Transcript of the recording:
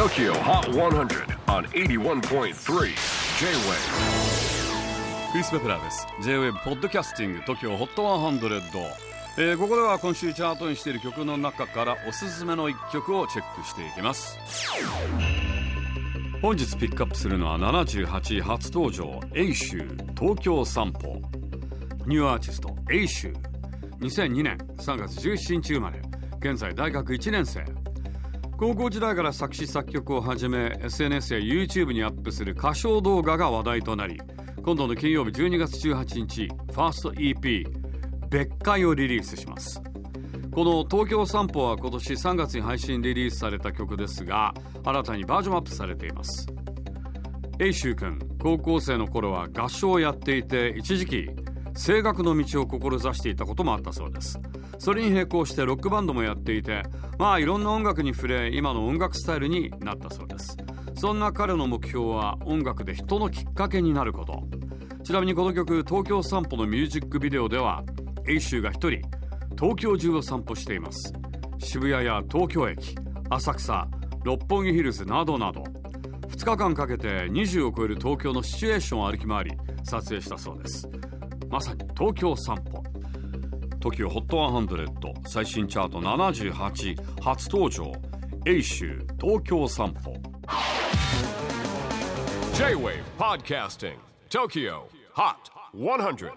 TOKYO HOT 100 on 81.3 J-WAVE クリス・ペプラーです。J-WAVE ポッドキャスティング TOKYO HOT 100、えー、ここでは今週チャートインしている曲の中からおすすめの一曲をチェックしていきます。本日ピックアップするのは78位初登場エイシュ東京散歩ニューアーティストエイシュ2002年3月17日生まれ。現在大学1年生。高校時代から作詞作曲を始め SNS や YouTube にアップする歌唱動画が話題となり今度の金曜日12月18日ファースト EP「別海」をリリースします。この「東京散歩」は今年3月に配信リリースされた曲ですが新たにバージョンアップされています。エイシュウ君高校生の頃は合唱をやっていて一時期声楽の道を志していたこともあったそうです。それに並行してロックバンドもやっていてまあいろんな音楽に触れ今の音楽スタイルになったそうです。そんな彼の目標は音楽で人のきっかけになること。ちなみにこの曲「東京散歩」のミュージックビデオではエイシューが一人東京中を散歩しています。渋谷や東京駅浅草六本木ヒルズなどなど2日間かけて20を超える東京のシチュエーションを歩き回り撮影したそうです。まさに東京散歩 TOKIOHOT100 最新チャート78初登場 A 州東京散歩」J-WAVE PODCASTING TOKYO HOT 100